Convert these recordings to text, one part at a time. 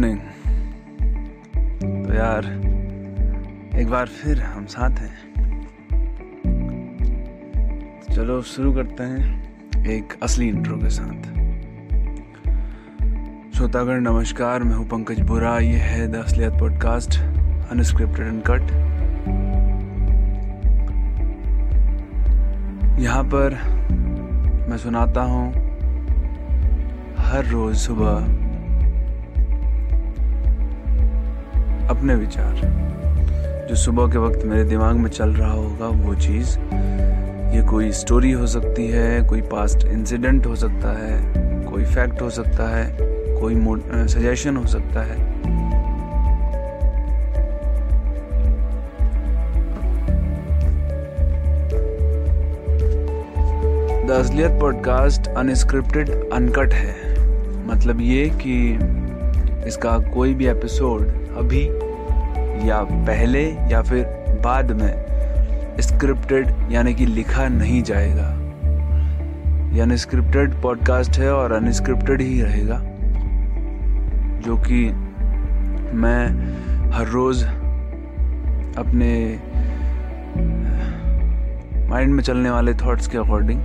Morning तो यार, एक बार फिर हम साथ हैं। तो चलो, शुरू करते हैं एक असली इंट्रो के साथ। श्रोतागण, नमस्कार, मैं हूँ पंकज बुरा। ये है द असलियत पॉडकास्ट अनस्क्रिप्टेड एंड कट यहाँ पर मैं सुनाता हूँ हर रोज सुबह अपने विचार। जो सुबह के वक्त मेरे दिमाग में चल रहा होगा, वो चीज़, ये कोई स्टोरी हो सकती है, कोई पास्ट इंसिडेंट हो सकता है, कोई फैक्ट हो सकता है, कोई सजेशन हो सकता है। द असलियत पॉडकास्ट अनस्क्रिप्टेड अनकट है। मतलब ये कि इसका कोई भी एपिसोड अभी या पहले या फिर बाद में स्क्रिप्टेड यानी कि लिखा नहीं जाएगा। ये अनस्क्रिप्टेड पॉडकास्ट है और अनस्क्रिप्टेड ही रहेगा जो कि मैं हर रोज़ अपने माइंड में चलने वाले थॉट्स के अकॉर्डिंग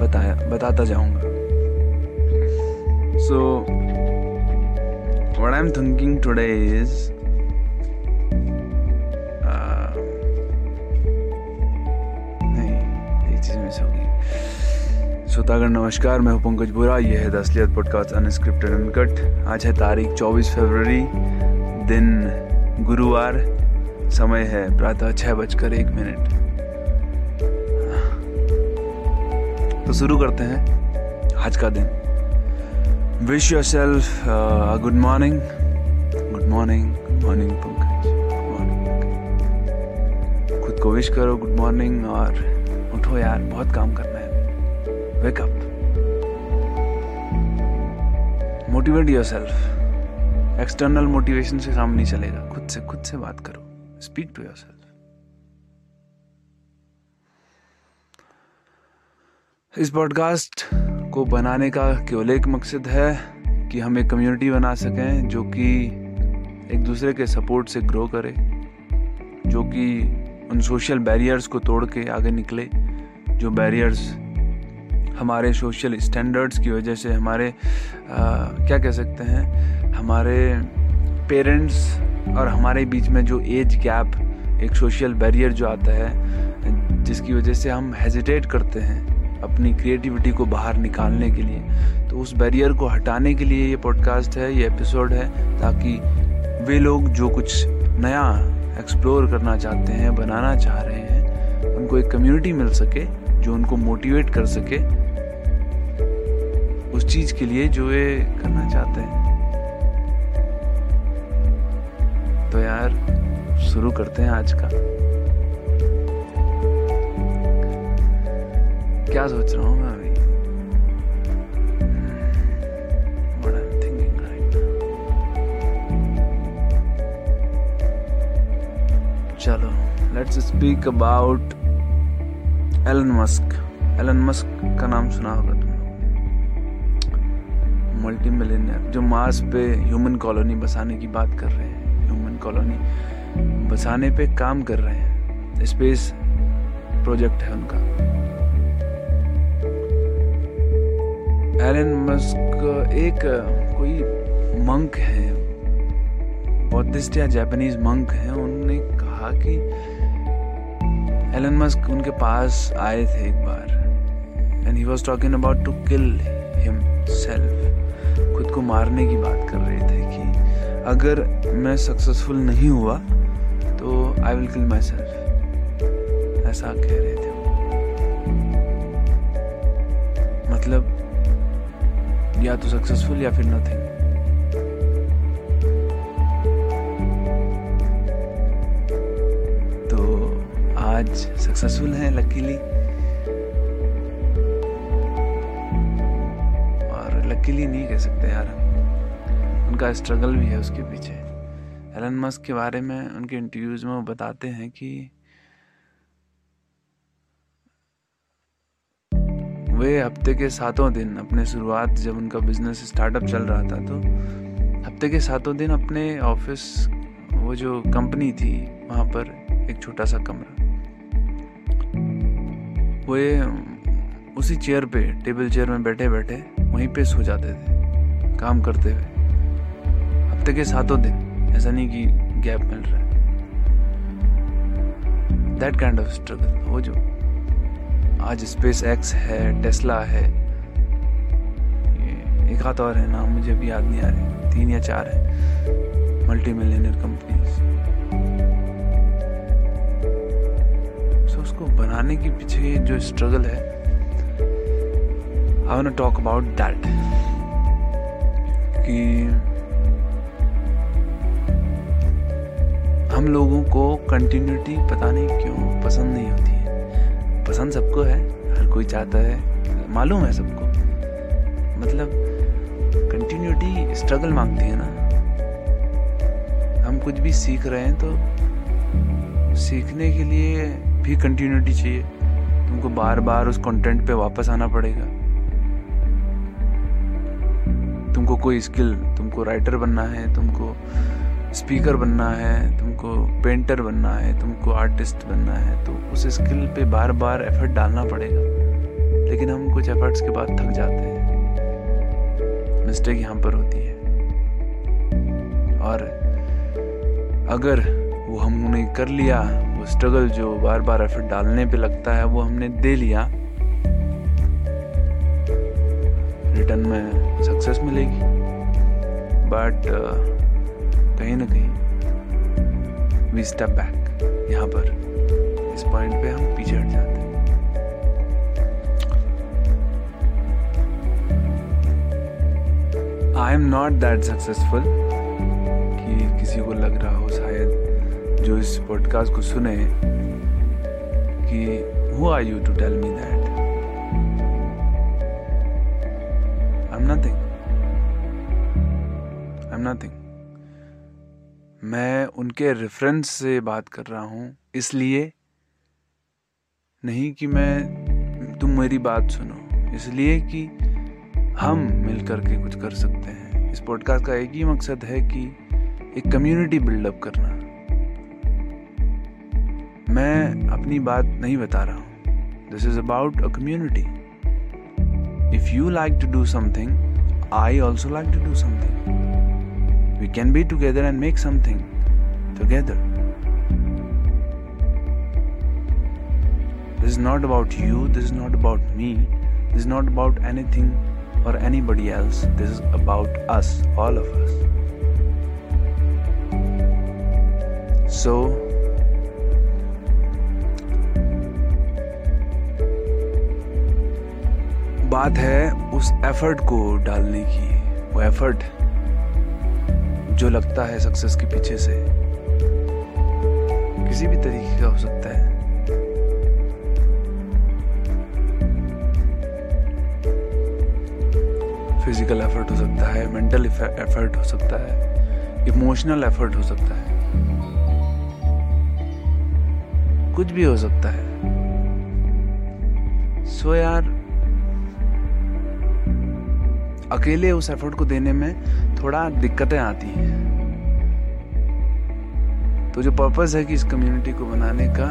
बताया बताता जाऊँगा। सो so, what I'm thinking today is uh, नहीं एक चीज़ श्रोतागण नमस्कार मैं हूँ पंकज बुरा ये है दसलियत पॉडकास्ट अनस्क्रिप्टेड अनकट आज है तारीख 24 फरवरी दिन गुरुवार समय है प्रातः छह बजकर एक मिनट। तो शुरू करते हैं आज का दिन। Wish yourself uh, a good morning. Good morning good morning. खुद को विश करो गुड मॉर्निंग और उठो यार बहुत काम करना है। Wake up motivate yourself external motivation से काम नहीं चलेगा। खुद से खुद से बात करो। स्पीक टू योर सेल्फ इस पॉडकास्ट को बनाने का केवल एक मकसद है कि हम एक कम्युनिटी बना सकें जो कि एक दूसरे के सपोर्ट से ग्रो करे जो कि उन सोशल बैरियर्स को तोड़ के आगे निकले जो बैरियर्स हमारे सोशल स्टैंडर्ड्स की वजह से हमारे आ, क्या कह सकते हैं हमारे पेरेंट्स और हमारे बीच में जो एज गैप एक सोशल बैरियर जो आता है जिसकी वजह से हम हेजिटेट करते हैं। अपनी क्रिएटिविटी को बाहर निकालने के लिए। तो उस बैरियर को हटाने के लिए ये पॉडकास्ट है, ये एपिसोड है, ताकि वे लोग जो कुछ नया एक्सप्लोर करना चाहते हैं, बनाना चाह रहे हैं, उनको एक कम्युनिटी मिल सके, जो उनको मोटिवेट कर सके उस चीज़ के लिए जो वे करना चाहते हैं। तो यार, शुरू करते हैं आज का। क्या सोच रहा हूँ मैं अभी. चलो let's speak about Elon Musk Elon Musk का नाम सुना होगा तुम मल्टी मिलेनियर जो मार्स पे ह्यूमन कॉलोनी बसाने की बात कर रहे हैं। ह्यूमन कॉलोनी बसाने पे काम कर रहे हैं। स्पेस प्रोजेक्ट है उनका। एलन मस्क एक कोई मंक है बौद्धिस्ट या जापानीज मंक हैं उन्होंने कहा कि एलन मस्क उनके पास आए थे एक बार and he was talking about to kill himself खुद को मारने की बात कर रहे थे कि अगर मैं सक्सेसफुल नहीं हुआ तो I will kill my self ऐसा कह रहे थे मतलब या तो सक्सेसफुल या फिर नथिंग तो आज सक्सेसफुल हैं लकीली और लकीली नहीं कह सकते यार उनका स्ट्रगल भी है उसके पीछे। एलन मस्क के बारे में उनके इंटरव्यूज़ में वो बताते हैं कि वे हफ़्ते के सातों दिन अपने शुरुआत जब उनका बिज़नेस स्टार्टअप चल रहा था तो हफ़्ते के सातों दिन अपने ऑफ़िस वो जो कंपनी थी, वहाँ पर एक छोटा सा कमरा। वो उसी चेयर पे टेबल चेयर में बैठे बैठे वहीं पे सो जाते थे, काम करते हुए। हफ़्ते के सातों दिन, ऐसा नहीं कि गैप मिल रहा है। दैट काइंड ऑफ़ स्ट्रगल वो जो आज स्पेस एक्स है टेस्ला है। एक हाथ और है नाम मुझे अभी याद नहीं आ रहे तीन या चार है। मल्टी मिलियनर कंपनीज़ सो उसको बनाने के पीछे जो स्ट्रगल है I want talk about that कि हम लोगों को कंटिन्यूटी पता नहीं क्यों पसंद नहीं होती। पसंद सबको है, हर कोई चाहता है, मालूम है सबको। मतलब कंटिन्यूटी स्ट्रगल मांगती है ना। हम कुछ भी सीख रहे हैं तो सीखने के लिए भी कंटिन्यूटी चाहिए। तुमको बार बार उस कंटेंट पे वापस आना पड़ेगा। तुमको कोई स्किल तुमको राइटर बनना है, तुमको स्पीकर बनना है, तुमको पेंटर बनना है, तुमको आर्टिस्ट बनना है तो उस स्किल पे बार बार एफर्ट डालना पड़ेगा। लेकिन हम कुछ एफर्ट्स के बाद थक जाते हैं। मिस्टेक यहाँ पर होती है। और अगर वो हमने कर लिया, वो स्ट्रगल जो बार बार एफर्ट डालने पे लगता है, वो हमने दे लिया, रिटर्न में सक्सेस मिलेगी। बट कहीं ना कहीं वी स्टेप बैक यहाँ पर इस पॉइंट पे हम पीछे हट जाते हैं। I am not that successful कि किसी को लग रहा हो शायद जो इस पॉडकास्ट को सुने कि who are you to tell me that I am nothing I am nothing मैं उनके रेफरेंस से बात कर रहा हूँ, इसलिए नहीं कि मैं तुम मेरी बात सुनो, इसलिए कि हम मिल करके कुछ कर सकते हैं। इस पॉडकास्ट का एक ही मकसद है कि एक कम्युनिटी बिल्डअप करना। मैं अपनी बात नहीं बता रहा हूँ। This is about a community if you like to do something I also like to do something We can be together and make something together. This is not about you, this is not about me, this is not about anything or anybody else. This is about us, all of us. So, बात है उस effort को डालने की वो effort जो लगता है सक्सेस के पीछे से, किसी भी तरीके का हो सकता है। फ़िज़िकल एफर्ट हो सकता है मेंटल एफर्ट हो सकता है इमोशनल एफर्ट हो सकता है। कुछ भी हो सकता है। सो यार, अकेले उस एफर्ट को देने में थोड़ा दिक्कतें आती हैं। तो जो पर्पज़ है कि इस कम्युनिटी को बनाने का,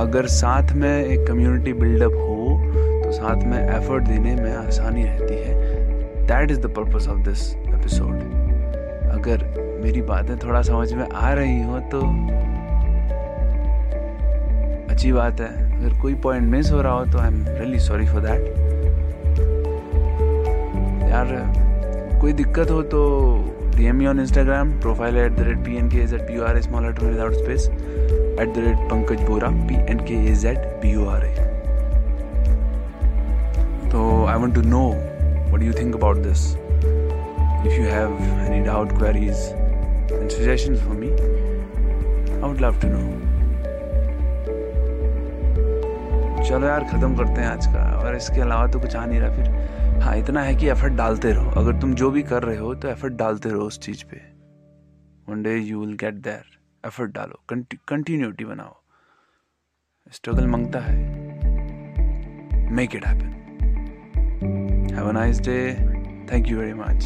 अगर साथ में एक कम्युनिटी बिल्डअप हो तो साथ में एफर्ट देने में आसानी रहती है। That is the purpose of this episode अगर मेरी बातें थोड़ा समझ में आ रही हो तो अच्छी बात है। अगर कोई पॉइंट मिस हो रहा हो तो I am really sorry for that यार कोई दिक्कत हो तो D M on Instagram profile at the rate P N K H P U R A small letter without space at the rate Pankaj Bora P N K H at B U R A तो I want to know what you think about this if you have any doubt, queries, and suggestions for me, i would love to know. चलो यार, ख़त्म करते हैं आज का। और इसके अलावा तो कुछ आ नहीं रहा फिर। हाँ इतना है कि एफर्ट डालते रहो। अगर तुम जो भी कर रहे हो तो एफर्ट डालते रहो उस चीज़ पे। One day you will get there effort डालो। कंटिन्यूटी बनाओ। स्ट्रगल माँगता है। Make it happen have a nice day thank you very much